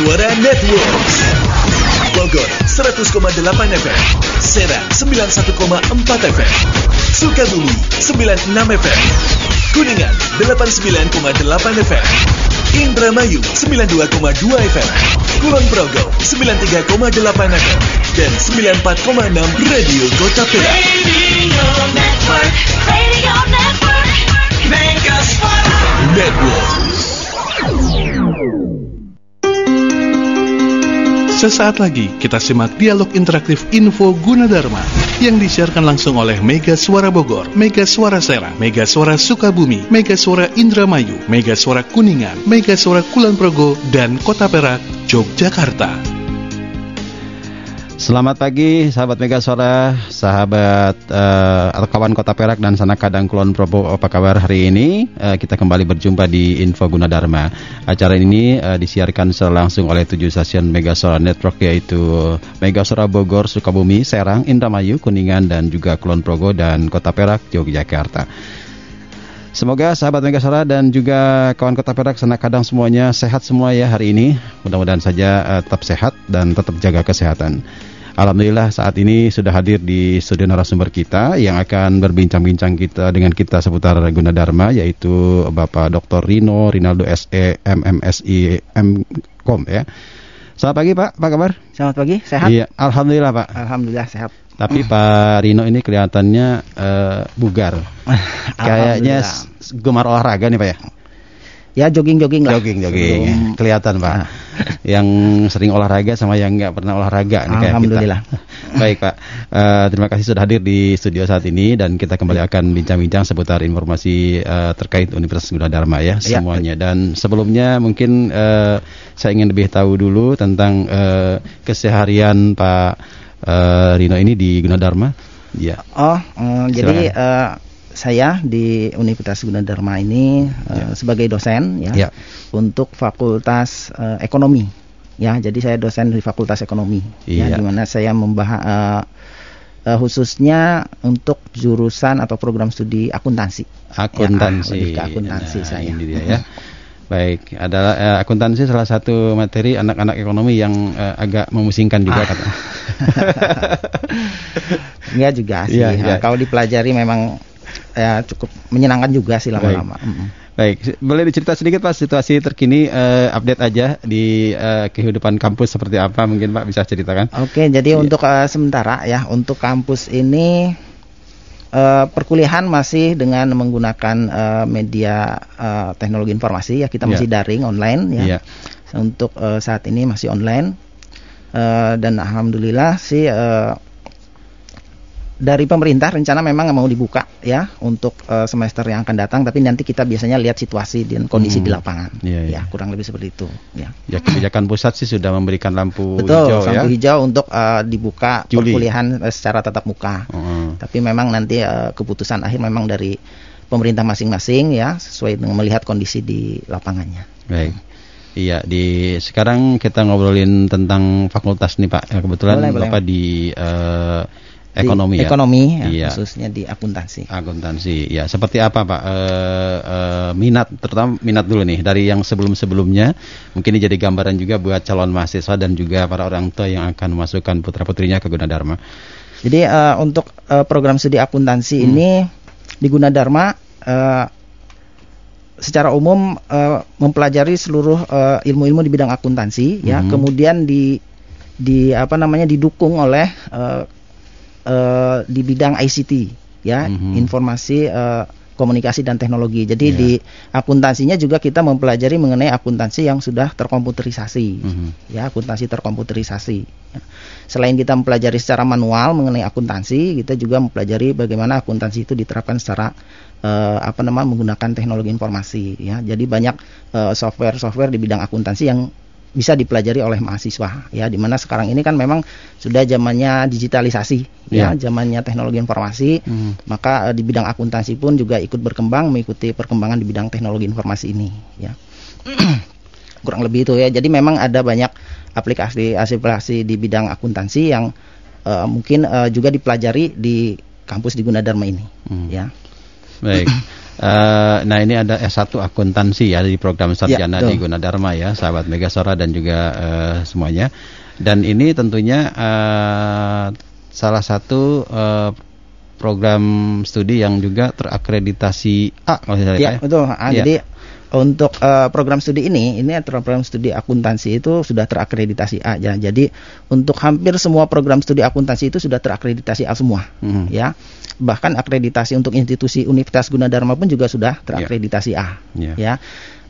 Suara Network. Bogor 100,8 FM Serang 91,4 FM Sukabumi 96 FM Kuningan 89,8 FM Indramayu 92,2 FM Kulon Progo 93,8 FM dan 94,6 Radio Kota Perak Radio Network, Radio Network, Mega. Network Sesaat lagi kita simak dialog interaktif Info Gunadarma yang disiarkan langsung oleh Mega Suara Bogor, Mega Suara Serang, Mega Suara Sukabumi, Mega Suara Indramayu, Mega Suara Kuningan, Mega Suara Kulon Progo, dan Kota Perak, Yogyakarta. Selamat pagi sahabat Mega Suara, sahabat eh, atau kawan Kota Perak dan sana Kadang Kulon Probo. Apa kabar hari ini? Eh, kita kembali berjumpa di Info Gunadarma. Acara ini eh, disiarkan secara langsung oleh tujuh stasiun Mega Suara Network yaitu Mega Suara Bogor, Sukabumi, Serang, Indramayu, Kuningan dan juga Kulon Progo dan Kota Perak, Yogyakarta. Semoga sahabat Mega Suara dan juga kawan Kota Perak sana kadang semuanya sehat semua ya hari ini. Mudah-mudahan saja eh, tetap sehat dan tetap jaga kesehatan. Alhamdulillah saat ini sudah hadir di studio narasumber kita yang akan berbincang-bincang kita dengan kita seputar Gunadarma yaitu Bapak Dr. Rino Rinaldo SE MMSI Mkom ya. Selamat pagi Pak, apa kabar? Selamat pagi, sehat? Iya, alhamdulillah Pak. Alhamdulillah sehat. Tapi Pak Rino ini kelihatannya eh, bugar. Kayaknya gemar olahraga nih Pak ya. Ya jogging-jogging lah. Jogging, jogging. Sebelum- Kelihatan Pak. Ah. Yang sering olahraga sama yang nggak pernah olahraga nih kayak Alhamdulillah. kita. Baik Pak. Eh, terima kasih sudah hadir di studio saat ini dan kita kembali akan bincang-bincang seputar informasi eh, terkait Universitas Gunadarma ya Ya. semuanya. Dan sebelumnya mungkin eh, saya ingin lebih tahu dulu tentang eh, keseharian Pak eh, Rino ini di Gunadarma. Ya. Oh, eh, jadi eh, saya di Universitas Gunadarma ini eh, sebagai dosen ya, Ya. untuk Fakultas eh, Ekonomi. Ya, jadi saya dosen di Fakultas Ekonomi. Iya. Ya, di mana saya membahas eh, eh, khususnya untuk jurusan atau program studi akuntansi. akuntansi. Ya, lebih ke akuntansi Nah, saya. Ini dia ya. Baik, adalah eh, akuntansi salah satu materi anak-anak ekonomi yang eh, agak memusingkan juga Ah. kata. Enggak juga sih. Nah, iya. Kalau dipelajari memang ya cukup menyenangkan juga sih lama-lama. Baik, boleh dicerita sedikit Pak situasi terkini eh, update aja di eh, kehidupan kampus seperti apa mungkin Pak bisa ceritakan? Oke, jadi untuk eh, sementara ya untuk kampus ini eh, perkuliahan masih dengan menggunakan eh, media eh, teknologi informasi ya kita Iya. masih daring online ya. Iya. Untuk eh, saat ini masih online Eh, dan alhamdulillah sih eh, dari pemerintah rencana memang mau dibuka ya untuk eh, semester yang akan datang tapi nanti kita biasanya lihat situasi dan kondisi Hmm. di lapangan. Iya, iya. Ya, kurang lebih seperti itu ya. Ya kebijakan pusat sih sudah memberikan lampu Betul, hijau ya. lampu hijau untuk eh, dibuka Juli. perkuliahan secara tatap muka. Oh, Tapi memang nanti eh, keputusan akhir memang dari pemerintah masing-masing ya sesuai dengan melihat kondisi di lapangannya. Baik. Iya, di sekarang kita ngobrolin tentang fakultas nih Pak. Ya, Kebetulan Boleh, boleh. Bapak di eh, Di ekonomi ya. Ekonomi ya, Iya. khususnya di akuntansi. Akuntansi, ya seperti apa Pak? Eh, eh, minat, terutama minat dulu nih dari yang sebelum-sebelumnya, mungkin ini jadi gambaran juga buat calon mahasiswa dan juga para orang tua yang akan memasukkan putra putrinya ke Gunadarma. Jadi eh, untuk eh, program studi akuntansi Hmm. ini di Gunadarma eh, secara umum eh, mempelajari seluruh ilmu-ilmu di bidang akuntansi ya, Mhm. kemudian di di apa namanya didukung oleh eh, eh, di bidang ICT ya, Mhm. informasi eh, komunikasi dan teknologi. Jadi Iya. di akuntansinya juga kita mempelajari mengenai akuntansi yang sudah terkomputerisasi Mhm. ya akuntansi terkomputerisasi. Ya. Selain kita mempelajari secara manual mengenai akuntansi, kita juga mempelajari bagaimana akuntansi itu diterapkan secara eh, apa namanya menggunakan teknologi informasi. Ya, jadi banyak eh, software-software di bidang akuntansi yang bisa dipelajari oleh mahasiswa. Ya, di mana sekarang ini kan memang sudah zamannya digitalisasi, Ya. ya, zamannya teknologi informasi. Hmm. Maka eh, di bidang akuntansi pun juga ikut berkembang mengikuti perkembangan di bidang teknologi informasi ini. Ya kurang lebih itu ya. Jadi memang ada banyak aplikasi-aplikasi di bidang akuntansi yang eh, mungkin eh, juga dipelajari di kampus di Gunadarma ini. Hmm. Ya. Baik. Eh, nah ini ada S1 akuntansi ya di program sarjana betul. di Gunadarma ya, sahabat Megasora dan juga eh, semuanya. Dan ini tentunya eh, salah satu eh, program studi yang juga terakreditasi A kalau saya Ya, betul. Ah, Iya. Jadi untuk eh, program studi ini, ini program studi akuntansi itu sudah terakreditasi A ya. Jadi untuk hampir semua program studi akuntansi itu sudah terakreditasi A semua, Mhm. ya. Bahkan akreditasi untuk institusi Universitas Gunadarma pun juga sudah terakreditasi A, Iya. ya.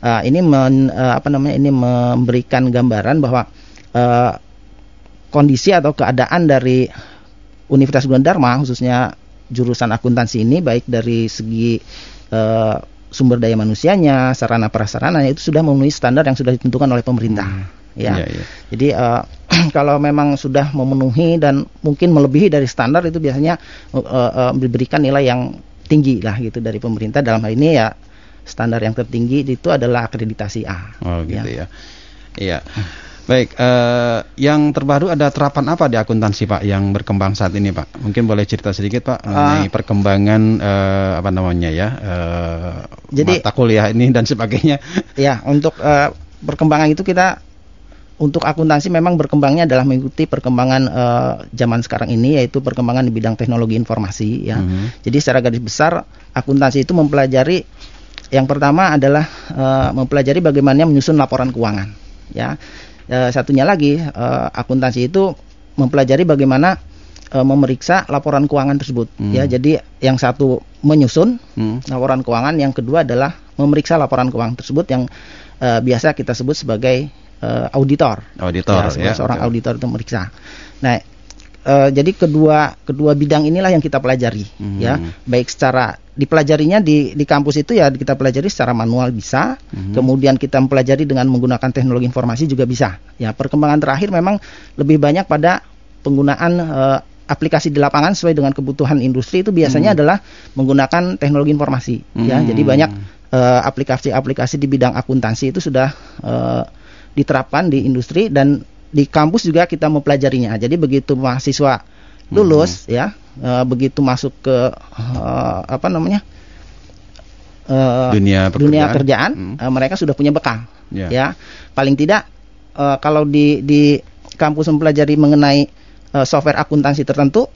Eh, ini men- eh, apa namanya? Ini memberikan gambaran bahwa eh, kondisi atau keadaan dari Universitas Gunadarma khususnya jurusan akuntansi ini baik dari segi eh, sumber daya manusianya, sarana prasarananya itu sudah memenuhi standar yang sudah ditentukan oleh pemerintah. Ya. Iya, iya. Jadi eh, kalau memang sudah memenuhi dan mungkin melebihi dari standar itu biasanya eh, eh, diberikan nilai yang tinggi lah gitu dari pemerintah dalam hal ini ya standar yang tertinggi itu adalah akreditasi A. Oh gitu ya. Iya. Baik, eh, yang terbaru ada terapan apa di akuntansi Pak yang berkembang saat ini Pak? Mungkin boleh cerita sedikit Pak mengenai perkembangan eh, apa namanya ya eh, Jadi- mata kuliah ini dan sebagainya. Ya, untuk eh, perkembangan itu kita untuk akuntansi memang berkembangnya adalah mengikuti perkembangan eh, zaman sekarang ini yaitu perkembangan di bidang teknologi informasi ya. Mhm. Jadi secara garis besar akuntansi itu mempelajari yang pertama adalah eh, mempelajari bagaimana menyusun laporan keuangan ya. Eh, satunya lagi eh, akuntansi itu mempelajari bagaimana eh, memeriksa laporan keuangan tersebut Hmm. ya. Jadi yang satu menyusun Hmm. laporan keuangan, yang kedua adalah memeriksa laporan keuangan tersebut yang eh, biasa kita sebut sebagai eh, auditor. Auditor, ya, ya, seorang betul. auditor itu meriksa. Nah, eh, jadi kedua kedua bidang inilah yang kita pelajari, Hmm. ya, baik secara dipelajarinya di di kampus itu ya kita pelajari secara manual bisa, Hmm. kemudian kita mempelajari dengan menggunakan teknologi informasi juga bisa. Ya, perkembangan terakhir memang lebih banyak pada penggunaan eh, aplikasi di lapangan sesuai dengan kebutuhan industri itu biasanya adalah menggunakan teknologi informasi. Ya, Hmm. jadi banyak eh, aplikasi-aplikasi di bidang akuntansi itu sudah eh, diterapkan di industri dan di kampus juga kita mempelajarinya. Jadi begitu mahasiswa lulus ya, eh, begitu masuk ke eh, apa namanya eh, Dunia dunia pekerjaan. kerjaan, Hmm. eh, mereka sudah punya bekal. Ya. Ya, paling tidak eh, kalau di di kampus mempelajari mengenai eh, software akuntansi tertentu,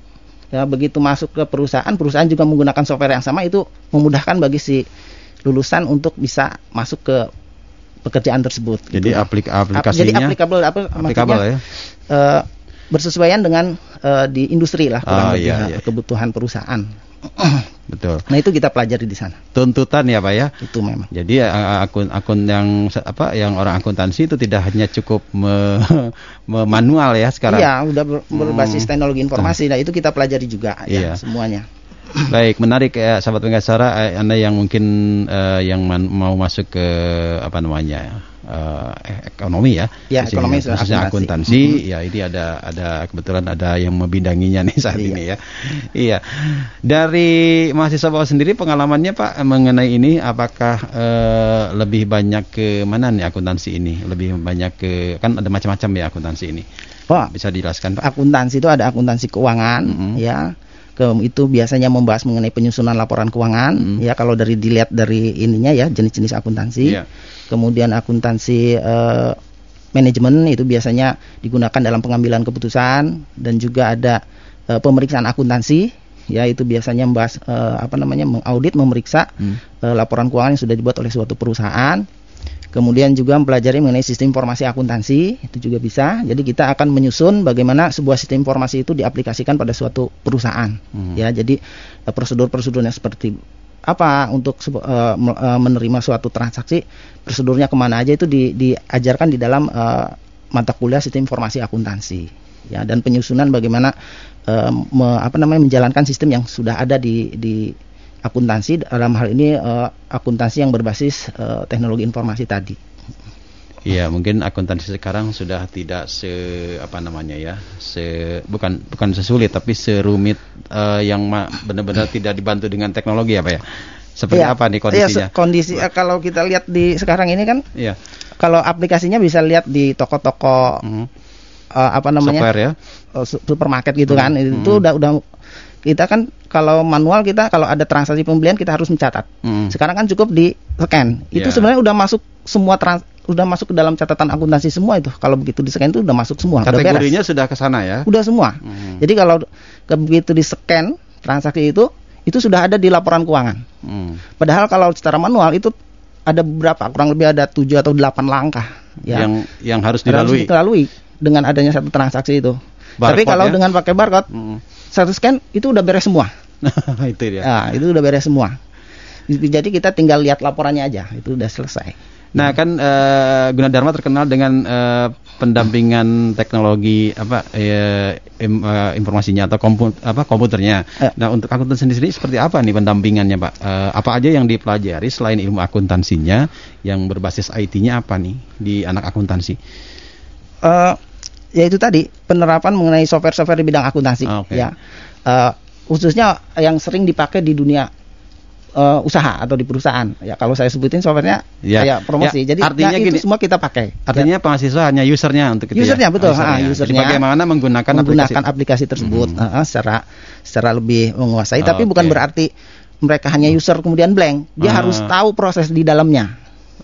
ya begitu masuk ke perusahaan, perusahaan juga menggunakan software yang sama itu memudahkan bagi si lulusan untuk bisa masuk ke pekerjaan tersebut. Jadi gitu. aplik Ap- aplikasinya jadi applicable apa maksudnya, ya. eh, bersesuaian dengan eh, di industri lah kurang Oh, lebih iya, ya, iya. kebutuhan perusahaan. Betul. Nah itu kita pelajari di sana. Tuntutan ya Pak ya. Itu memang. Jadi eh, akun akun yang apa yang orang akuntansi itu tidak hanya cukup me, me- manual ya sekarang. Iya, udah ber- berbasis Hmm. teknologi informasi. Nah, itu kita pelajari juga Iya. ya semuanya. Baik, menarik ya sahabat Megasara, eh, Anda yang mungkin eh, yang man- mau masuk ke apa namanya? Eh, ekonomi ya. Ya, Khususnya- ekonomi khususnya akuntansi. akuntansi. Ya, ini ada ada kebetulan ada yang membidanginya nih saat Iya. ini ya. Iya. Dari mahasiswa Bapak sendiri pengalamannya Pak mengenai ini apakah eh, lebih banyak ke mana nih akuntansi ini? Lebih banyak ke kan ada macam-macam ya akuntansi ini. Oh, Bisa dijelaskan Pak? akuntansi itu ada akuntansi keuangan Mhm. ya. Ke, itu biasanya membahas mengenai penyusunan laporan keuangan Mhm. ya kalau dari dilihat dari ininya ya jenis-jenis akuntansi. Iya. Kemudian akuntansi eh, manajemen itu biasanya digunakan dalam pengambilan keputusan dan juga ada eh, pemeriksaan akuntansi ya itu biasanya membahas eh, apa namanya mengaudit memeriksa Hmm. eh, laporan keuangan yang sudah dibuat oleh suatu perusahaan. Kemudian juga mempelajari mengenai sistem informasi akuntansi itu juga bisa. Jadi kita akan menyusun bagaimana sebuah sistem informasi itu diaplikasikan pada suatu perusahaan. Hmm. Ya, jadi eh, prosedur-prosedurnya seperti apa untuk eh, menerima suatu transaksi, prosedurnya ke mana aja itu di- diajarkan di dalam eh, mata kuliah sistem informasi akuntansi. Ya, dan penyusunan bagaimana me- apa namanya menjalankan sistem yang sudah ada di di akuntansi dalam hal ini eh, akuntansi yang berbasis eh, teknologi informasi tadi. Iya, mungkin akuntansi sekarang sudah tidak se apa namanya ya, se bukan bukan sesulit tapi serumit eh, yang benar-benar tidak dibantu dengan teknologi apa ya? Seperti Iya, apa nih iya, kondisinya? se- kondisi eh, kalau kita lihat di sekarang ini kan Iya. kalau aplikasinya bisa lihat di toko-toko Mhm. eh, apa namanya Software ya. su- supermarket gitu kan Hmm, itu hmm. udah udah kita kan kalau manual kita kalau ada transaksi pembelian kita harus mencatat. Hmm. Sekarang kan cukup di scan. Itu Ya. sebenarnya udah masuk semua trans udah masuk ke dalam catatan akuntansi semua itu. Kalau begitu di scan itu udah masuk semua, udah. Kategorinya sudah ke sana ya. Udah semua. Hmm. Jadi kalau ke- begitu di scan transaksi itu itu sudah ada di laporan keuangan. Hmm. Padahal kalau secara manual itu ada beberapa kurang lebih ada 7 atau 8 langkah ya. Yang yang harus harus dilalui. dilalui dengan adanya satu transaksi itu. Tapi Barcode kalau ya? dengan pakai barcode Hmm. satu scan itu udah beres semua. itu dia. Nah, itu udah beres semua. Jadi kita tinggal lihat laporannya aja, itu udah selesai. Nah kan eh, Gunadarma terkenal dengan eh, pendampingan teknologi apa eh, im- eh, informasinya atau kompu- apa komputernya. Eh. Nah untuk akuntansi sendiri seperti apa nih pendampingannya Pak? Eh, apa aja yang dipelajari selain ilmu akuntansinya yang berbasis IT-nya apa nih di anak akuntansi? eh ya itu tadi penerapan mengenai software-software di bidang akuntansi Oke. ya Eh, khususnya yang sering dipakai di dunia eh, usaha atau di perusahaan ya kalau saya sebutin softwarenya Ya. kayak promosi Ya, jadi artinya nah, itu gini, semua kita pakai Artinya mahasiswa hanya usernya untuk itu Usernya, ya? betul. Oh, Ah, Jadi usernya. bagaimana menggunakan, menggunakan aplikasi? aplikasi, tersebut Hmm. eh, secara secara lebih menguasai tapi Oke. bukan berarti mereka hanya user kemudian blank dia Ah. harus tahu proses di dalamnya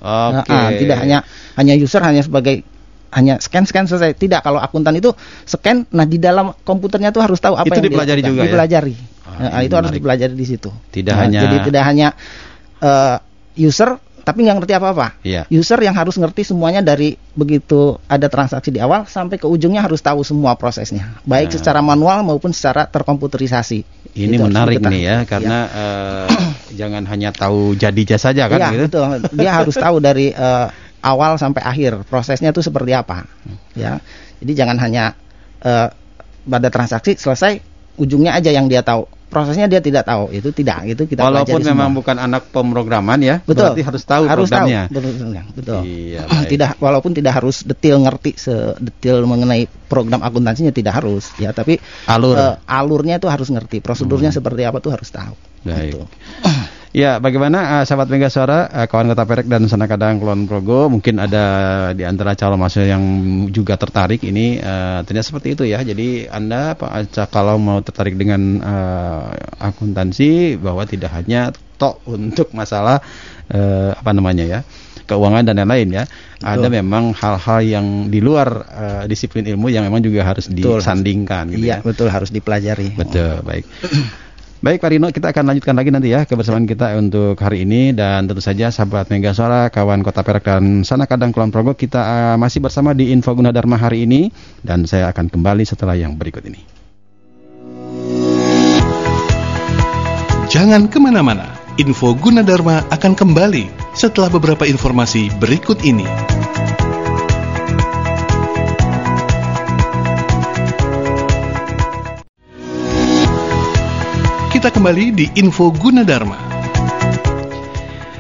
Oke. Nah, ah, tidak hanya hanya user hanya sebagai hanya scan scan selesai. Tidak kalau akuntan itu scan nah di dalam komputernya tuh harus tahu apa Itu yang dipelajari juga ya? Dipelajari. Ah, Nah, ini itu harus dipelajari di situ. Tidak Nah, hanya- jadi tidak hanya eh, user tapi nggak ngerti apa-apa. Iya. User yang harus ngerti semuanya dari begitu ada transaksi di awal sampai ke ujungnya harus tahu semua prosesnya, baik Nah. secara manual maupun secara terkomputerisasi. Ini Itu menarik nih ya, karena eh, jangan hanya tahu jadi saja kan Iya, gitu. betul. Dia harus tahu dari eh, awal sampai akhir prosesnya itu seperti apa. Ya. Jadi jangan hanya eh, pada transaksi selesai ujungnya aja yang dia tahu. Prosesnya dia tidak tahu. Itu tidak, itu kita Walaupun memang semua. bukan anak pemrograman ya, betul. berarti harus tahu harus programnya. Tahu. Betul, betul. Iya, baik. tidak walaupun tidak harus detail ngerti sedetail mengenai program akuntansinya tidak harus ya, tapi Alur. eh, alurnya itu harus ngerti, prosedurnya seperti apa tuh harus tahu. Baik. Gitu. Ya, bagaimana eh, sahabat Mega Suara, eh, kawan Kota Perek dan Sana Kadang Kulon Progo, mungkin ada di antara calon mahasiswa yang juga tertarik ini eh, ternyata seperti itu ya. Jadi Anda Pak Aca kalau mau tertarik dengan eh, akuntansi bahwa tidak hanya tok untuk masalah eh, apa namanya ya keuangan dan lain-lain ya. Ada Betul. memang hal-hal yang di luar eh, disiplin ilmu yang memang juga harus Betul. disandingkan gitu Iya, ya. betul harus dipelajari. Betul, baik. Baik Pak Rino, kita akan lanjutkan lagi nanti ya kebersamaan kita untuk hari ini dan tentu saja sahabat Mega Suara, kawan Kota Perak dan Sana Kadang Kulon Progo kita eh, masih bersama di Info Gunadarma hari ini dan saya akan kembali setelah yang berikut ini. Jangan ke mana-mana, info Gunadarma akan kembali setelah beberapa informasi berikut ini. Kita kembali di info Gunadarma.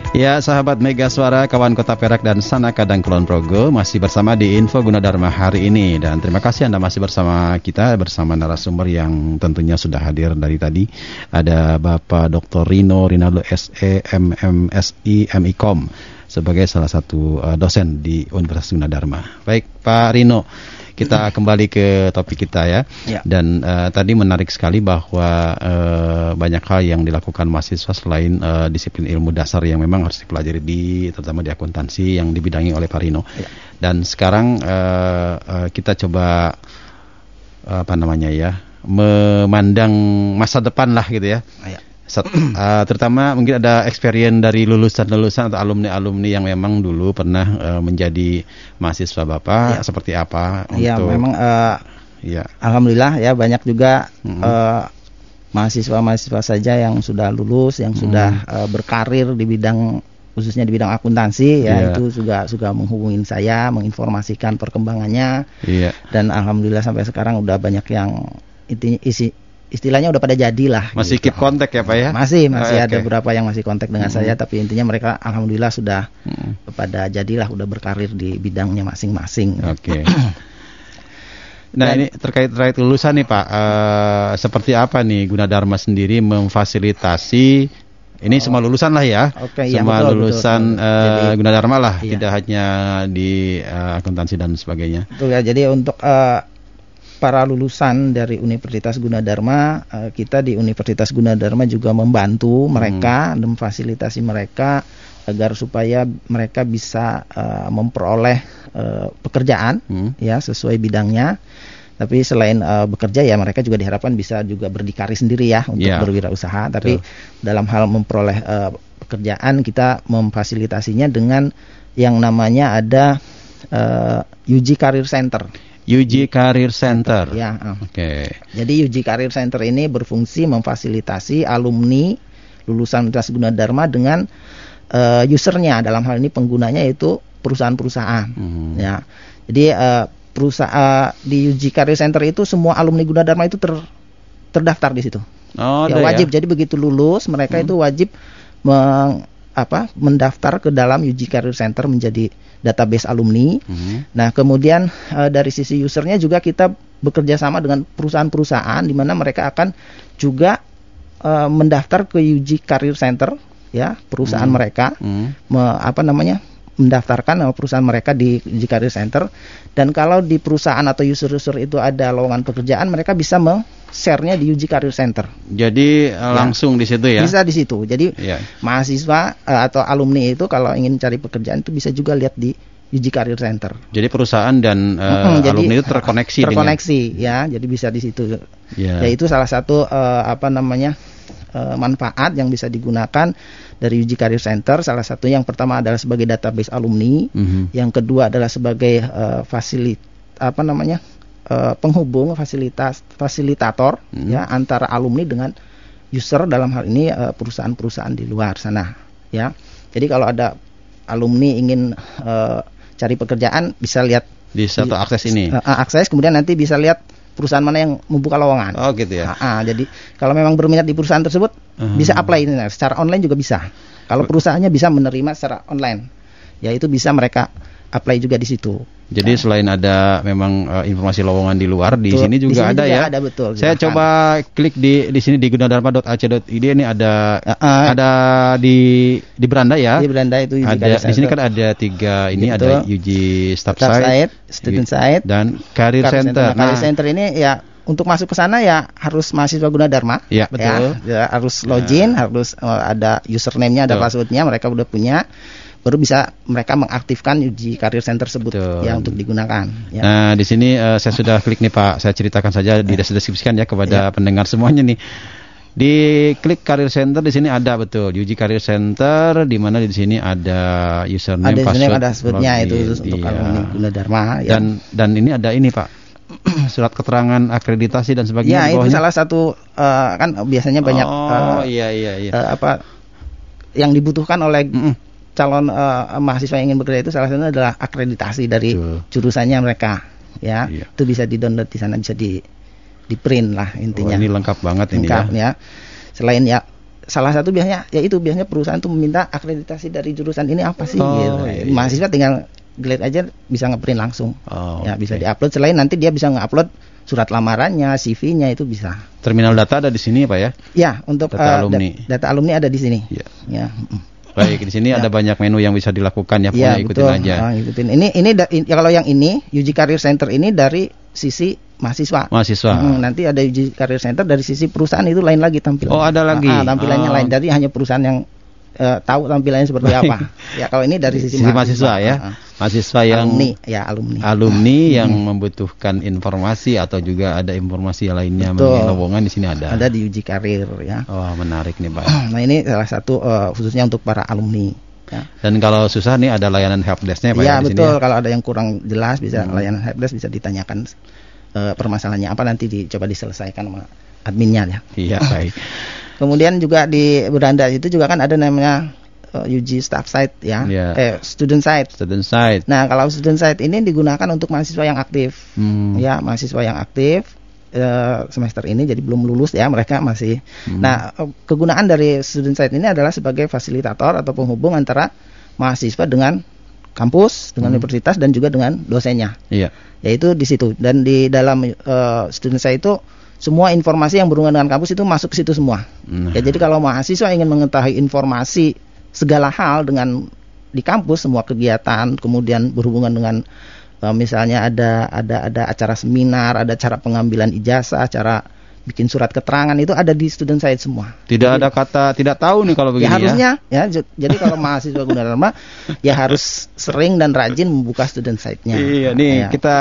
Ya sahabat Mega Suara, kawan Kota Perak dan Sana Kadang Kulon Progo masih bersama di Info Gunadarma hari ini dan terima kasih Anda masih bersama kita bersama narasumber yang tentunya sudah hadir dari tadi ada Bapak Dr. Rino Rinaldo SE MMSI MIKOM sebagai salah satu eh, dosen di Universitas Gunadarma. Baik Pak Rino, kita kembali ke topik kita ya. Ya. Dan eh, tadi menarik sekali bahwa eh, banyak hal yang dilakukan mahasiswa selain eh, disiplin ilmu dasar yang memang harus dipelajari di terutama di akuntansi yang dibidangi oleh Pak Rino. Ya. Dan sekarang eh, eh, kita coba apa namanya ya memandang masa depan lah gitu ya. Ya. Set- eh, terutama mungkin ada experience dari lulusan-lulusan atau alumni-alumni yang memang dulu pernah eh, menjadi mahasiswa Bapak Ya. seperti apa Iya, untuk memang eh, ya alhamdulillah ya banyak juga Mhm. eh, mahasiswa-mahasiswa saja yang sudah lulus, yang sudah eh, berkarir di bidang khususnya di bidang akuntansi ya itu juga juga menghubungin saya, menginformasikan perkembangannya. Iya. Dan alhamdulillah sampai sekarang udah banyak yang isi istilahnya udah pada jadilah masih gitu. keep kontak ya Pak ya Masih, masih Oh, ada oke. beberapa yang masih kontak dengan Mhm. saya, tapi intinya mereka alhamdulillah sudah Mm, pada jadilah, udah berkarir di bidangnya masing-masing. Oke. Nah Dan- ini terkait terkait lulusan nih Pak, Eh, seperti apa nih Gunadarma sendiri memfasilitasi ini semua lulusan lah ya, Oke, iya, semua betul, betul, lulusan betul. eh, Jadi- Gunadarma lah, Iya. tidak hanya di eh, akuntansi dan sebagainya. Betul ya. Jadi untuk eh, para lulusan dari Universitas Gunadarma, eh, kita di Universitas Gunadarma juga membantu mereka dan memfasilitasi mereka agar supaya mereka bisa eh, memperoleh eh, pekerjaan Hmm. ya sesuai bidangnya. Tapi selain eh, bekerja ya mereka juga diharapkan bisa juga berdikari sendiri ya untuk Ya. berwirausaha. Tapi Betul. dalam hal memperoleh eh, pekerjaan kita memfasilitasinya dengan yang namanya ada eh, UG Career Center. UG Career Center. Ya, eh. Oke. Jadi UG Career Center ini berfungsi memfasilitasi alumni lulusan Universitas Gunadarma dengan eh, usernya dalam hal ini penggunanya yaitu perusahaan-perusahaan. Hmm. Ya. Jadi eh, perusahaan di UG Career Center itu semua alumni Gunadarma itu ter, terdaftar di situ. Oh, ya ada wajib. ya. Jadi begitu lulus mereka itu wajib meng- apa mendaftar ke dalam UG Career Center menjadi database alumni. Mhm. Nah, kemudian eh, dari sisi usernya juga kita bekerja sama dengan perusahaan-perusahaan di mana mereka akan juga eh, mendaftar ke UG Career Center ya, perusahaan Hmm. mereka Hmm. me- apa namanya? Mendaftarkan nama perusahaan mereka di UG Career Center dan kalau di perusahaan atau user-user itu ada lowongan pekerjaan mereka bisa share-nya di UG Career Center. Jadi eh, langsung di situ ya. Bisa di situ. Jadi Iya. mahasiswa eh, atau alumni itu kalau ingin cari pekerjaan itu bisa juga lihat di UG Career Center. Jadi perusahaan dan Mm-mm, jadi, alumni itu terkoneksi dengan terkoneksi ya jadi bisa di situ Ya. ya itu salah satu eh, apa namanya eh, manfaat yang bisa digunakan dari UG Career Center salah satu yang pertama adalah sebagai database alumni Mhm. yang kedua adalah sebagai eh, fasilit apa namanya eh, penghubung fasilitas fasilitator Hmm. ya antara alumni dengan user dalam hal ini perusahaan-perusahaan di luar sana ya jadi kalau ada alumni ingin eh, cari pekerjaan bisa lihat di satu akses ini. Akses kemudian nanti bisa lihat perusahaan mana yang membuka lowongan. Oh gitu ya. Ah, jadi kalau memang berminat di perusahaan tersebut Hmm. bisa apply ini nah, secara online juga bisa. Kalau perusahaannya bisa menerima secara online, ya itu bisa mereka apply juga di situ. Jadi selain ada memang eh, informasi lowongan di luar, di Betul. sini Di juga sini ada juga ya. ada, betul. Saya Silakan. coba klik di di sini di gunadarma.ac.id ini ada Ah, ah. ada di di beranda ya. Di Belanda itu ada di sini Center. kan ada tiga ini Betul. ada UG staff, Staff site, site, student site, dan career, Career center. Nah, Career Nah, Center ini ya untuk masuk ke sana ya harus mahasiswa Gunadarma. Iya, betul. Ya, harus login, harus eh, ada username-nya, ada password-nya, mereka udah punya baru bisa mereka mengaktifkan UG Career Center tersebut Betul. ya untuk digunakan ya. Nah, di sini eh, saya sudah klik nih Pak. Saya ceritakan saja di deskripsikan ya kepada pendengar semuanya nih. Di klik Career Center di sini ada betul UG Career Center di mana di sini ada username ada password. username ada password-nya itu khusus untuk Iya. alumni Gunadarma ya. Dan dan ini ada ini Pak. Surat keterangan akreditasi dan ya sebagainya di itu salah satu eh, kan biasanya banyak Oh, eh, iya iya iya. eh, apa yang dibutuhkan oleh Mm-mm. Calon eh, mahasiswa yang ingin bekerja itu salah satunya adalah akreditasi dari Betul. jurusannya mereka ya Iya. itu bisa di download di sana bisa di di print lah Oh, intinya ini lengkap banget ini lengkap ya. ya selain ya salah satu biasanya ya itu biasanya perusahaan tuh meminta akreditasi dari jurusan ini apa sih Oh, gitu. iya, iya. mahasiswa tinggal glad aja bisa ngeprint langsung Oh, ya bisa oke. diupload selain nanti dia bisa ngupload surat lamarannya CV-nya itu bisa Terminal data ada di sini Pak ya. ya untuk Data eh, alumni. da- data alumni ada di sini Iya. ya mm. Baik, di sini Ya. ada banyak menu yang bisa dilakukan ya, Iya pokoknya ikutin betul. aja. Ah, ikutin. Ini ini ya kalau yang ini UG Career Center ini dari sisi mahasiswa. Mahasiswa. Hmm, nanti ada UG Career Center dari sisi perusahaan itu lain lagi tampilannya. Oh, ada lagi. Ah, ah, tampilannya Oh. lain dari hanya perusahaan yang eh, tahu tampilannya seperti Baik. apa. Ya kalau ini dari sisi, Sisi mahasiswa ya. Ah, ah. Mahasiswa yang alumni ya alumni. alumni yang membutuhkan informasi atau juga ada informasi lainnya Betul. mengenai lowongan di sini ada. Ada di UG Career ya. Oh, menarik nih, Pak. Nah ini salah satu eh, khususnya untuk para alumni. Ya. Dan kalau susah nih ada layanan helpdesk-nya Pak Iya ya di sini. betul. ya? Kalau ada yang kurang jelas bisa Hmm. layanan helpdesk bisa ditanyakan eh, permasalahannya apa nanti dicoba diselesaikan sama adminnya ya. Iya, baik. Kemudian juga di beranda itu juga kan ada namanya eh, UG staff site ya, Iya. eh student site. Student side. Nah kalau student site ini digunakan untuk mahasiswa yang aktif, Hmm. ya mahasiswa yang aktif eh, semester ini jadi belum lulus ya mereka masih. Hmm. Nah eh, kegunaan dari student site ini adalah sebagai fasilitator atau penghubung antara mahasiswa dengan kampus, dengan Hmm. universitas dan juga dengan dosennya Iya. yaitu di situ dan di dalam eh, student site itu semua informasi yang berhubungan dengan kampus itu masuk ke situ semua. Nah. Ya jadi kalau mahasiswa ingin mengetahui informasi segala hal dengan di kampus semua kegiatan kemudian berhubungan dengan Eh, misalnya ada ada ada acara seminar, ada acara pengambilan ijazah, acara bikin surat keterangan itu ada di student site semua. Tidak ada kata tidak tahu nih kalau begini ya harusnya ya. j- jadi kalau mahasiswa Gunadarma ya harus sering dan rajin membuka student site-nya. Iya, nih Ya. kita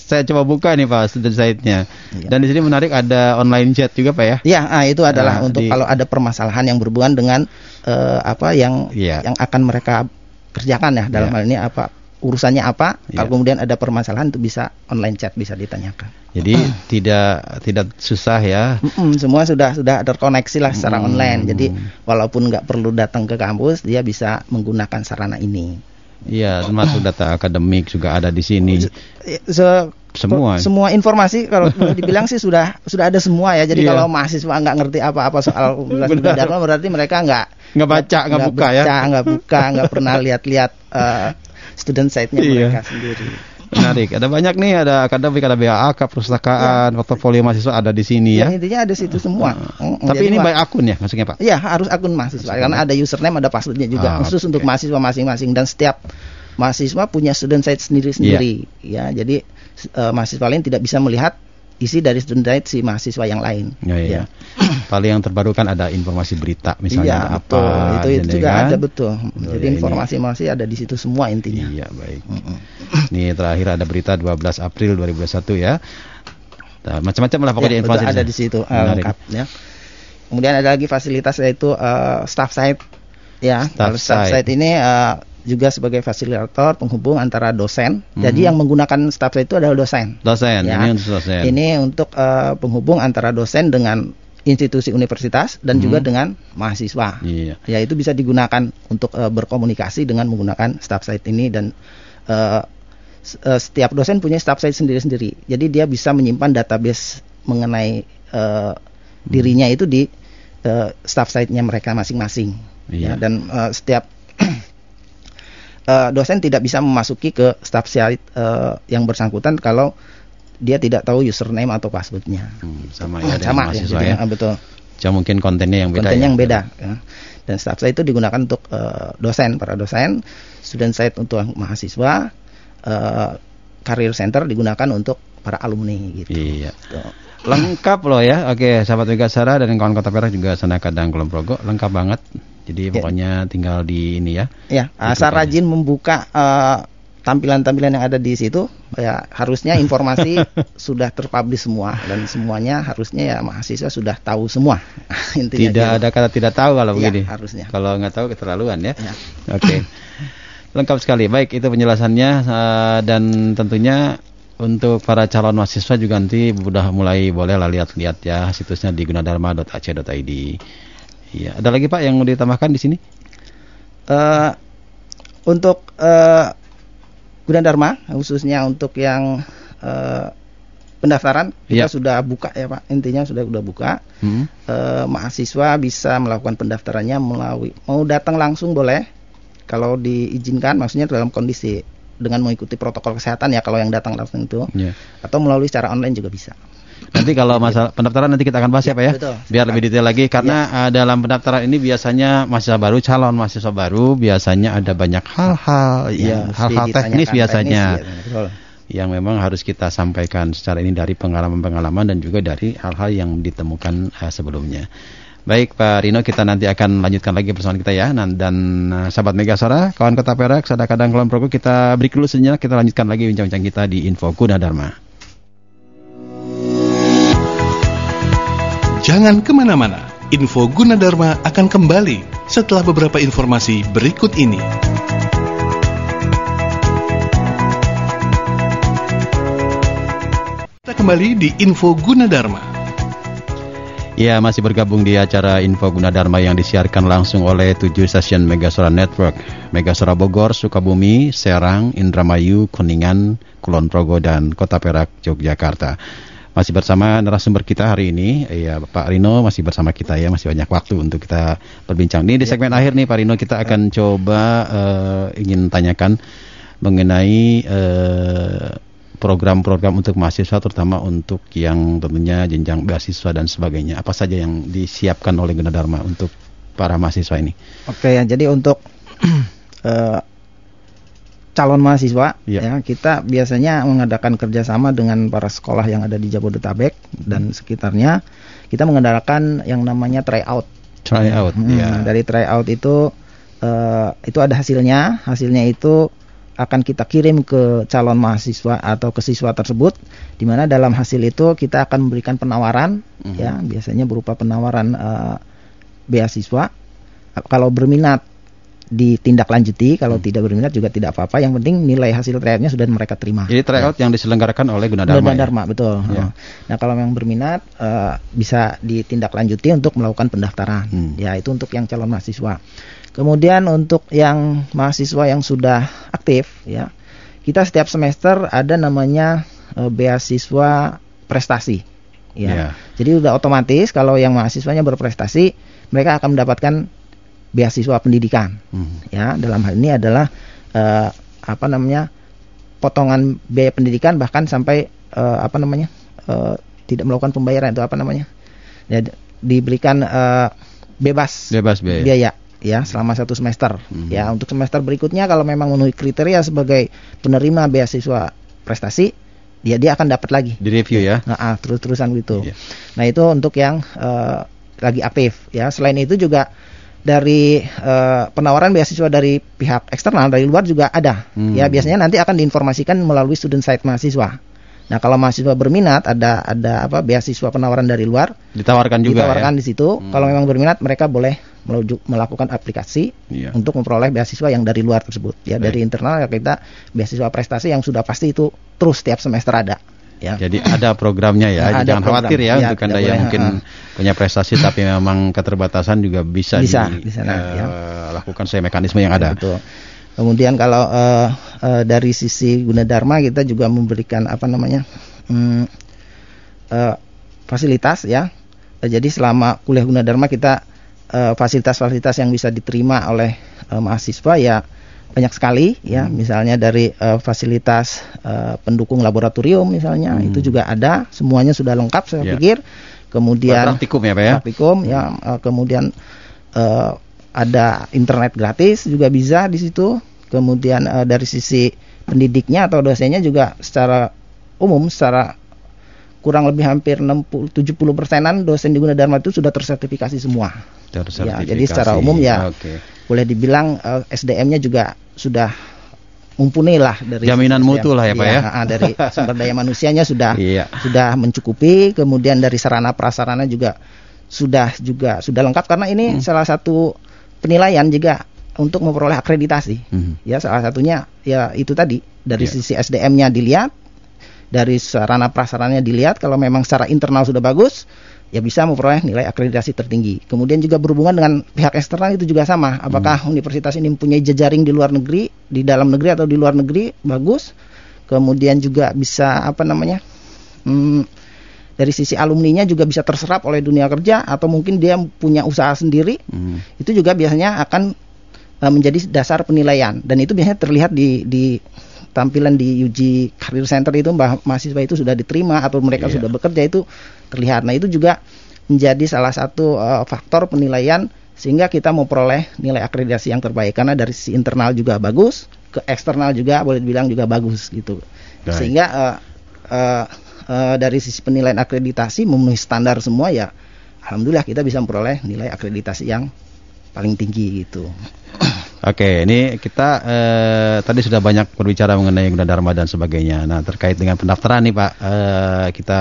saya coba buka nih Pak student site-nya. Iya. Dan di sini menarik ada online chat juga Pak ya. Ya, ah, itu adalah Nah, untuk di- kalau ada permasalahan yang berhubungan dengan eh, apa yang Iya. yang akan mereka kerjakan ya dalam Iya. hal ini apa urusannya apa. Iya. Kalau kemudian ada permasalahan itu bisa online chat bisa ditanyakan. Jadi tidak tidak susah ya. Mm-mm, semua sudah sudah terkoneksi lah secara Hmm. online. Jadi walaupun nggak perlu datang ke kampus, dia bisa menggunakan sarana ini. Iya, termasuk data akademik juga ada di sini. Ya, se- Semua. semua informasi kalau dibilang sih sudah sudah ada semua ya. Jadi Iya. kalau mahasiswa nggak ngerti apa-apa soal. Dharma berarti mereka nggak Nggak baca, nggak buka ya. baca, nggak buka, nggak pernah lihat-lihat eh, student site-nya Iya. mereka sendiri. Menarik. Ada banyak nih, ada akademik, ada BAK, perpustakaan, portofolio mahasiswa ada di sini ya. Ya, intinya ada situ semua. Mm, Tapi jadi ini ma- by akun ya maksudnya Pak? Iya harus akun mahasiswa karena ada username ada passwordnya juga Ah, khusus oke. untuk mahasiswa masing-masing dan setiap mahasiswa punya student site sendiri-sendiri ya jadi eh, mahasiswa lain tidak bisa melihat isi dari student si mahasiswa yang lain Ya, ya. Paling yang terbaru kan ada informasi berita misalnya Iya ada betul apa. itu itu gitu juga kan. ada betul Oh, jadi ya, ini. informasi masih ada di situ semua intinya Iya, baik. Ini terakhir ada berita 12 April 2021 ya. Nah, macam-macam lah pokoknya Ya, betul, informasi ada di situ Menarik. lengkap ya kemudian ada lagi fasilitas yaitu eh, staff site ya Staff staff site. site ini eh, juga sebagai fasilitator penghubung antara dosen jadi Mhm. yang menggunakan site itu adalah dosen Dosen, Ya. ini untuk dosen. Ini untuk eh, penghubung antara dosen dengan institusi universitas dan juga Hmm. dengan mahasiswa. Iya. Ya itu bisa digunakan untuk eh, berkomunikasi dengan menggunakan staff site ini dan eh, setiap dosen punya staff site sendiri-sendiri. Jadi dia bisa menyimpan database mengenai eh, dirinya itu di eh, staff site-nya mereka masing-masing. Iya. Ya, dan eh, setiap eh, dosen tidak bisa memasuki ke staff site eh, yang bersangkutan kalau dia tidak tahu username atau passwordnya. Hmm, sama ya dengan sama ya, mahasiswa jadi, ya. ah, betul. Cuma mungkin kontennya yang beda. Kontennya ya. yang beda. ya. Dan staff site itu digunakan untuk eh, dosen, para dosen, student site untuk mahasiswa, eh, career center digunakan untuk para alumni gitu. Iya. Tuh. Lengkap loh ya. Oke, sahabat Megasara dan kawan Kota Perak juga sana kadang Kulon Progo lengkap banget. Jadi Ya. pokoknya tinggal di ini ya. Ya, asal kan. rajin membuka eh, tampilan-tampilan yang ada di situ, ya harusnya informasi sudah terpublish semua dan semuanya harusnya ya mahasiswa sudah tahu semua. Intinya Tidak gitu. ada kata tidak tahu kalau Iya, begini. harusnya. Kalau nggak tahu keterlaluan ya. Ya. Oke. Lengkap sekali. Baik, itu penjelasannya eh, dan tentunya untuk para calon mahasiswa juga nanti sudah mulai boleh lah lihat-lihat ya situsnya di gunadarma.ac.id. Iya, ada lagi Pak yang mau ditambahkan di sini? Eh, untuk eh Gunadarma khususnya untuk yang eh, pendaftaran kita Iya. sudah buka ya Pak intinya sudah sudah buka Hmm. Eh, mahasiswa bisa melakukan pendaftarannya melalui mau datang langsung boleh kalau diizinkan maksudnya dalam kondisi dengan mengikuti protokol kesehatan ya kalau yang datang langsung itu Iya. atau melalui secara online juga bisa Nanti kalau masalah pendaftaran nanti kita akan bahas ya Pak ya. betul. Biar lebih detail lagi karena eh, dalam pendaftaran ini biasanya mahasiswa baru, calon mahasiswa baru biasanya ada banyak hal-hal ya, hal-hal teknis biasanya teknis, ya, yang memang harus kita sampaikan secara ini dari pengalaman-pengalaman dan juga dari hal-hal yang ditemukan eh, sebelumnya. Baik Pak Rino, kita nanti akan lanjutkan lagi persoalan kita ya. Nan- Dan eh, sahabat Megasara, kawan kota Perak, sadar kadang progo, kita break dulu sejenak, kita lanjutkan lagi bincang-bincang kita di Info Gunadarma. Jangan ke mana-mana, info Gunadarma akan kembali setelah beberapa informasi berikut ini. Kita kembali di info Gunadarma. Ya, masih bergabung di acara Info Gunadarma yang disiarkan langsung oleh tujuh stasiun Megasora Network. Megasora Bogor, Sukabumi, Serang, Indramayu, Kuningan, Kulon Progo, dan Kota Perak, Yogyakarta. Masih bersama narasumber kita hari ini, ya Pak Rino masih bersama kita ya, masih banyak waktu untuk kita berbincang. Ini di segmen akhir nih Pak Rino, kita akan coba eh, ingin tanyakan mengenai eh, program-program untuk mahasiswa terutama untuk yang tentunya jenjang beasiswa dan sebagainya. Apa saja yang disiapkan oleh Gunadarma untuk para mahasiswa ini? Oke ya, jadi untuk eh, calon mahasiswa Iya. ya kita biasanya mengadakan kerjasama dengan para sekolah yang ada di Jabodetabek dan sekitarnya kita mengadakan yang namanya tryout Try out. Hmm, ya. Dari tryout itu eh, itu ada hasilnya. Hasilnya itu akan kita kirim ke calon mahasiswa atau ke siswa tersebut, di mana dalam hasil itu kita akan memberikan penawaran, Mhm. ya biasanya berupa penawaran eh, beasiswa. Kalau berminat ditindaklanjuti, kalau tidak berminat juga tidak apa-apa. Yang penting nilai hasil tryoutnya sudah mereka terima. Jadi tryout yang diselenggarakan oleh Gunadarma. ya? Gunadarma, betul. Ya. Nah, kalau yang berminat eh, bisa ditindaklanjuti untuk melakukan pendaftaran. Hmm. Ya, itu untuk yang calon mahasiswa. Kemudian untuk yang mahasiswa yang sudah aktif, ya, kita setiap semester ada namanya eh, beasiswa prestasi. Ya. Ya. Jadi udah otomatis kalau yang mahasiswanya berprestasi, mereka akan mendapatkan beasiswa pendidikan Hmm. ya dalam hal ini adalah eh, apa namanya potongan biaya pendidikan bahkan sampai eh, apa namanya eh, tidak melakukan pembayaran itu apa namanya ya, di- diberikan eh, bebas Bebas biaya. biaya ya selama satu semester Mhm. ya untuk semester berikutnya kalau memang memenuhi kriteria sebagai penerima beasiswa prestasi dia dia akan dapat lagi Di review ya. Nah, ah, terus-terusan gitu. Iya. Nah, itu untuk yang eh, lagi aktif ya. Selain itu juga dari eh, penawaran beasiswa dari pihak eksternal dari luar juga ada. Hmm. Ya, biasanya nanti akan diinformasikan melalui student site mahasiswa. Nah, kalau mahasiswa berminat ada ada apa beasiswa penawaran dari luar Ditawarkan juga ditawarkan ya. di situ. Hmm. Kalau memang berminat mereka boleh melakukan aplikasi Iya. untuk memperoleh beasiswa yang dari luar tersebut. Ya, Baik. dari internal ya kita beasiswa prestasi yang sudah pasti itu terus setiap semester ada. Ya. Jadi ada programnya ya, ada jangan program. khawatir ya, Ya, untuk anda yang mungkin punya prestasi tapi memang keterbatasan juga bisa, Bisa, di- eh, ya. lakukan sesuai mekanisme yang ada. Betul. Kemudian kalau eh, eh, dari sisi Gunadarma kita juga memberikan apa namanya hmm, eh, fasilitas ya. Eh, jadi selama kuliah Gunadarma kita fasilitas-fasilitas yang bisa diterima oleh eh, mahasiswa ya banyak sekali ya. Misalnya dari eh, fasilitas eh, pendukung laboratorium misalnya Hmm. itu juga ada. Semuanya sudah lengkap saya Ya. pikir. Kemudian Praktikum ya Pak ya. praktikum ya eh, kemudian eh, ada internet gratis juga bisa di situ kemudian eh, dari sisi pendidiknya atau dosennya juga secara umum secara kurang lebih hampir 60 70 persenan dosen di Gunadarma itu sudah tersertifikasi semua Tersertifikasi. Ya, jadi secara umum ya. Oke. Boleh dibilang eh, SDM-nya juga sudah mumpuni lah dari Jaminan sisi mutu SDM. lah ya, Pak ya. ah, dari sumber daya manusianya sudah Iya. sudah mencukupi kemudian dari sarana prasarana juga sudah juga sudah lengkap karena ini Hmm. salah satu penilaian juga untuk memperoleh akreditasi Hmm. ya salah satunya ya itu tadi dari Iya. sisi SDM-nya dilihat dari sarana prasarannya dilihat kalau memang secara internal sudah bagus ya bisa memperoleh nilai akreditasi tertinggi. Kemudian juga berhubungan dengan pihak eksternal itu juga sama. Apakah universitas ini mempunyai jejaring di luar negeri, di dalam negeri atau di luar negeri bagus. Kemudian juga bisa apa namanya? hmm, dari sisi alumninya juga bisa terserap oleh dunia kerja atau mungkin dia punya usaha sendiri. Hmm. Itu juga biasanya akan eh, menjadi dasar penilaian dan itu biasanya terlihat di di tampilan di UG Career Center itu bah- mahasiswa itu sudah diterima atau mereka Iya. sudah bekerja itu terlihat. Nah, itu juga menjadi salah satu eh, faktor penilaian sehingga kita memperoleh nilai akreditasi yang terbaik karena dari sisi internal juga bagus, ke eksternal juga boleh dibilang juga bagus gitu. Baik. Sehingga eh, eh, eh, dari sisi penilaian akreditasi memenuhi standar semua ya alhamdulillah kita bisa memperoleh nilai akreditasi yang paling tinggi gitu. Oke, ini kita eh, tadi sudah banyak berbicara mengenai Gunadarma dan sebagainya. Nah, terkait dengan pendaftaran nih Pak, eh, kita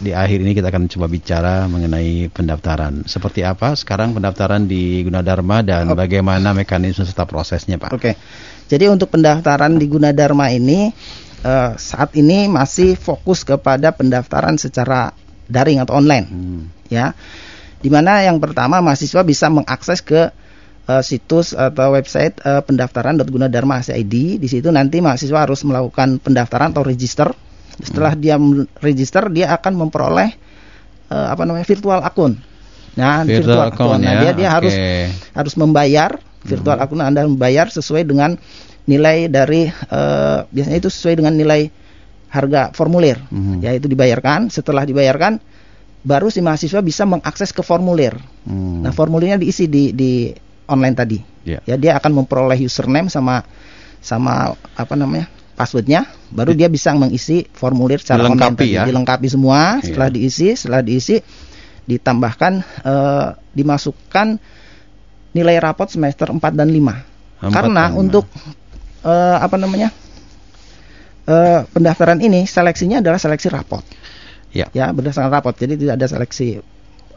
di akhir ini kita akan coba bicara mengenai pendaftaran. Seperti apa sekarang pendaftaran di Gunadarma dan Oke. bagaimana mekanisme serta prosesnya Pak? Oke. Jadi untuk pendaftaran di Gunadarma ini eh, saat ini masih fokus kepada pendaftaran secara daring atau online Hmm. ya. Di mana yang pertama mahasiswa bisa mengakses ke eh, situs atau website eh, pendaftaran.gunadarma ID. Di situ nanti mahasiswa harus melakukan pendaftaran atau register. Setelah dia m- register, dia akan memperoleh eh, apa namanya virtual akun. Nah, Virtual account Nah, ya, dia dia oke. harus harus membayar virtual akun Anda membayar sesuai dengan nilai dari eh, biasanya itu sesuai dengan nilai harga formulir. Mhm. Ya, itu dibayarkan. Setelah dibayarkan baru si mahasiswa bisa mengakses ke formulir. Hmm. Nah, formulirnya diisi di di online tadi. Ya. Ya, dia akan memperoleh username sama sama apa namanya passwordnya, baru dia bisa mengisi formulir secara Dilengkapi online tadi. ya? dilengkapi semua. Iya. Setelah diisi, setelah diisi ditambahkan eh, dimasukkan nilai rapot semester 4 dan 5. Empat Karena dan untuk eh, apa namanya? eh, pendaftaran ini seleksinya adalah seleksi rapot. Ya. Ya, berdasarkan rapot. Jadi tidak ada seleksi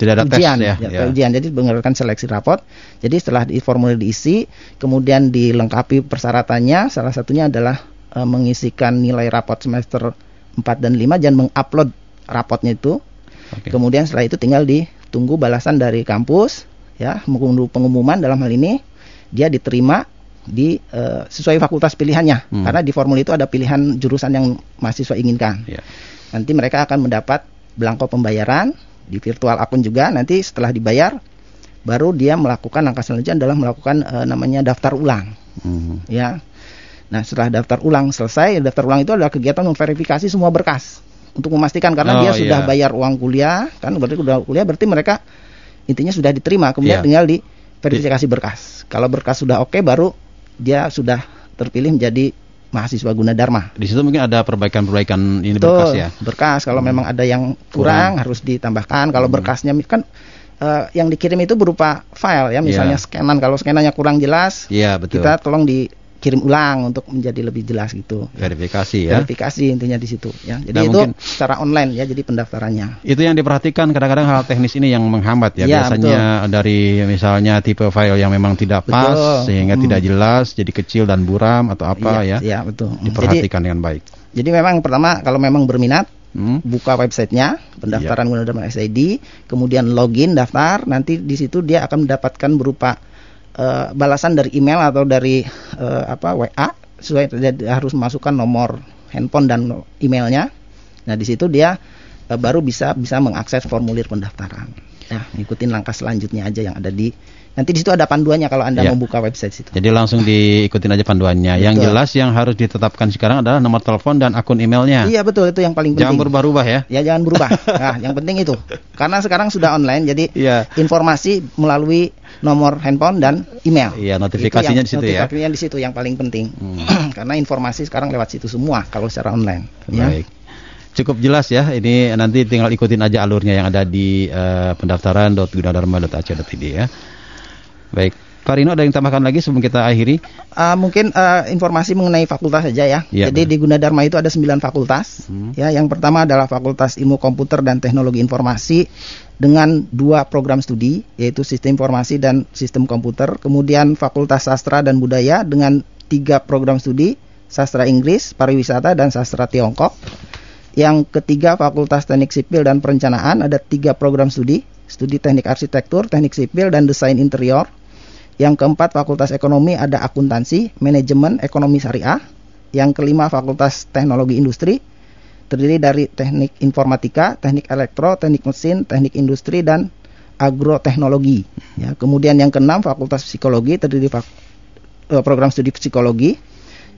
Tidak ada ujian tes ya. ya, ya. ujian jadi berdasarkan seleksi rapot jadi setelah di formulir diisi kemudian dilengkapi persyaratannya salah satunya adalah eh, mengisikan nilai rapot semester 4 dan 5 dan mengupload rapotnya itu Oke. kemudian setelah itu tinggal ditunggu balasan dari kampus ya menunggu pengumuman dalam hal ini dia diterima di eh, sesuai fakultas pilihannya Hmm. karena di formulir itu ada pilihan jurusan yang mahasiswa inginkan Ya. nanti mereka akan mendapat belangko pembayaran di virtual akun juga nanti setelah dibayar baru dia melakukan langkah selanjutnya adalah melakukan eh, namanya daftar ulang Mhm. ya nah setelah daftar ulang selesai daftar ulang itu adalah kegiatan memverifikasi semua berkas untuk memastikan Oh, karena dia sudah iya. bayar uang kuliah kan berarti sudah kuliah berarti mereka intinya sudah diterima kemudian Iya. tinggal di verifikasi berkas kalau berkas sudah oke baru dia sudah terpilih menjadi mahasiswa Gunadarma Di situ mungkin ada perbaikan-perbaikan ini Betul, berkas ya. berkas. Kalau memang ada yang kurang, harus ditambahkan. Kalau berkasnya kan eh, yang dikirim itu berupa file ya, misalnya Iya. scanan. Kalau scanannya kurang jelas, Iya, betul. kita tolong dikirim ulang untuk menjadi lebih jelas gitu. Verifikasi ya. Verifikasi intinya di situ ya. Jadi Nah, itu mungkin- secara online ya, jadi pendaftarannya. Itu yang diperhatikan kadang-kadang hal teknis ini yang menghambat ya. Iya, Biasanya dari misalnya tipe file yang memang tidak pas Betul. sehingga Hmm. tidak jelas, jadi kecil dan buram atau apa Iya, ya. Iya, betul. Jadi, Diperhatikan dengan baik. jadi memang pertama kalau memang berminat Hmm? buka websitenya pendaftaran Iya. Gunadarma SID, kemudian login daftar, nanti di situ dia akan mendapatkan berupa eh, balasan dari email atau dari eh, apa WA, sesuai harus masukkan nomor handphone dan emailnya. Nah di situ dia eh, baru bisa bisa mengakses formulir pendaftaran. Ya, ngikutin langkah selanjutnya aja yang ada di nanti di situ ada panduannya kalau anda Iya. membuka website situ. Jadi langsung diikutin aja panduannya. Yang Betul. jelas yang harus ditetapkan sekarang adalah nomor telepon dan akun emailnya. Iya betul itu yang paling Jangan penting. berubah-ubah ya. Ya jangan berubah. nah, yang penting itu. Karena sekarang sudah online jadi Iya. informasi melalui nomor handphone dan email. Iya, notifikasinya yang- di situ ya. Notifikasinya di situ yang paling penting. Hmm. Karena informasi sekarang lewat situ semua kalau secara online. Ya. Baik. Cukup jelas ya. Ini nanti tinggal ikutin aja alurnya yang ada di eh, pendaftaran.gunadarma.ac.id ya. Baik. Pak Rino ada yang tambahkan lagi sebelum kita akhiri? Ah, mungkin eh, informasi mengenai fakultas saja ya. Iya, Jadi benar. di Gunadarma itu ada 9 fakultas. Hmm. Ya, yang pertama adalah Fakultas Ilmu Komputer dan Teknologi Informasi dengan dua program studi yaitu Sistem Informasi dan Sistem Komputer. Kemudian Fakultas Sastra dan Budaya dengan tiga program studi Sastra Inggris, Pariwisata dan Sastra Tiongkok. Yang ketiga Fakultas Teknik Sipil dan Perencanaan ada tiga program studi, studi Teknik Arsitektur, Teknik Sipil dan Desain Interior. Yang keempat Fakultas Ekonomi ada akuntansi, manajemen, ekonomi syariah. Yang kelima Fakultas Teknologi Industri terdiri dari teknik informatika, teknik elektro, teknik mesin, teknik industri dan agroteknologi. Ya, kemudian yang keenam Fakultas Psikologi terdiri fak- eh, program studi psikologi.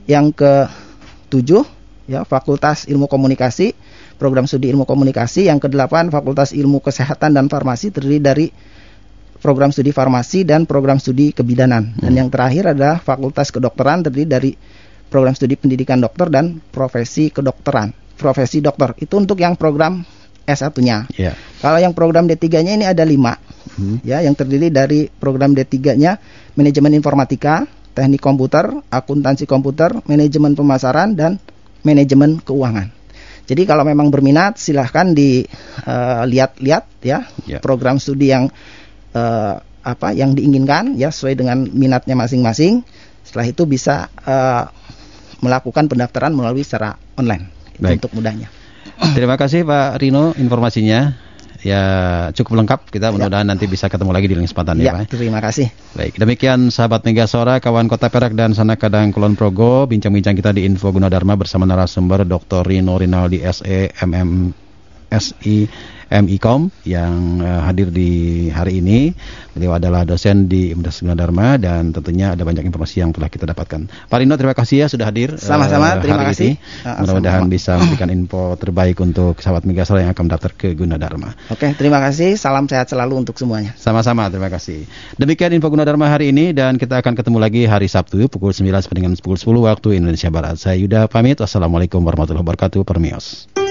Yang ketujuh ya Fakultas Ilmu Komunikasi, program studi ilmu komunikasi. Yang kedelapan Fakultas Ilmu Kesehatan dan Farmasi terdiri dari program studi farmasi dan program studi kebidanan. Dan yang terakhir adalah Fakultas Kedokteran terdiri dari program studi pendidikan dokter dan profesi kedokteran. Profesi dokter itu untuk yang program S1-nya. Ya. Kalau yang program D3-nya ini ada lima, Hmm. ya, yang terdiri dari program D3-nya manajemen informatika, teknik komputer, akuntansi komputer, manajemen pemasaran dan manajemen keuangan. Jadi kalau memang berminat silahkan dilihat-lihat ya Ya. program studi yang eh, apa yang diinginkan ya sesuai dengan minatnya masing-masing. Setelah itu bisa eh, melakukan pendaftaran melalui secara online Itu Baik. untuk mudahnya. Terima kasih Pak Rino informasinya. Ya cukup lengkap kita mudah-mudahan nanti bisa ketemu lagi di lain kesempatan ya, Ya, Pak. terima kasih. Baik, demikian sahabat Mega Sora, kawan Kota Perak dan Sana Kadang Kulon Progo, bincang-bincang kita di Info Gunadarma bersama narasumber Dr. Rino Rinaldi SE MM SI MIKOM yang eh, hadir di hari ini. Beliau adalah dosen di Universitas Gunadarma dan tentunya ada banyak informasi yang telah kita dapatkan. Pak Rino terima kasih ya sudah hadir. Sama-sama, eh, terima kasih. Ah, Mudah-mudahan sama-sama. bisa memberikan info terbaik untuk sahabat Megasol yang akan mendaftar ke Gunadarma. Oke, terima kasih. Salam sehat selalu untuk semuanya. Sama-sama, terima kasih. Demikian info Gunadarma hari ini dan kita akan ketemu lagi hari Sabtu pukul 9 sampai dengan pukul 10 waktu Indonesia Barat. Saya Yuda pamit. Wassalamualaikum warahmatullahi wabarakatuh. Permios.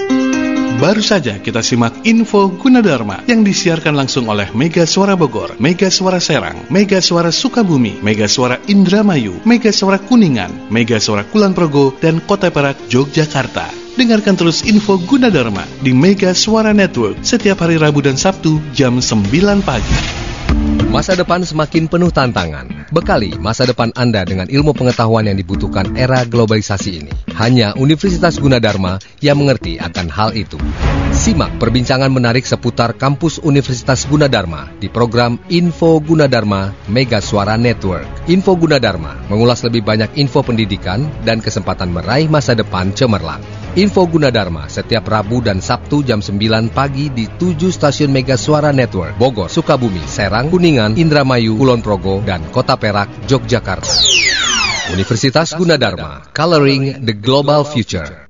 Baru saja kita simak info Gunadarma yang disiarkan langsung oleh Mega Suara Bogor, Mega Suara Serang, Mega Suara Sukabumi, Mega Suara Indramayu, Mega Suara Kuningan, Mega Suara Kulon Progo, dan Kota Perak, Yogyakarta. Dengarkan terus info Gunadarma di Mega Suara Network setiap hari Rabu dan Sabtu jam 9 pagi. Masa depan semakin penuh tantangan. Bekali masa depan Anda dengan ilmu pengetahuan yang dibutuhkan era globalisasi ini. Hanya Universitas Gunadarma yang mengerti akan hal itu. Simak perbincangan menarik seputar kampus Universitas Gunadarma di program Info Gunadarma Mega Suara Network. Info Gunadarma mengulas lebih banyak info pendidikan dan kesempatan meraih masa depan cemerlang. Info Gunadarma setiap Rabu dan Sabtu jam 9 pagi di 7 stasiun Mega Suara Network, Bogor, Sukabumi, Serang, Kuningan, Indramayu, Kulon Progo, dan Kota Perak, Yogyakarta. Universitas Gunadarma, Coloring the Global Future.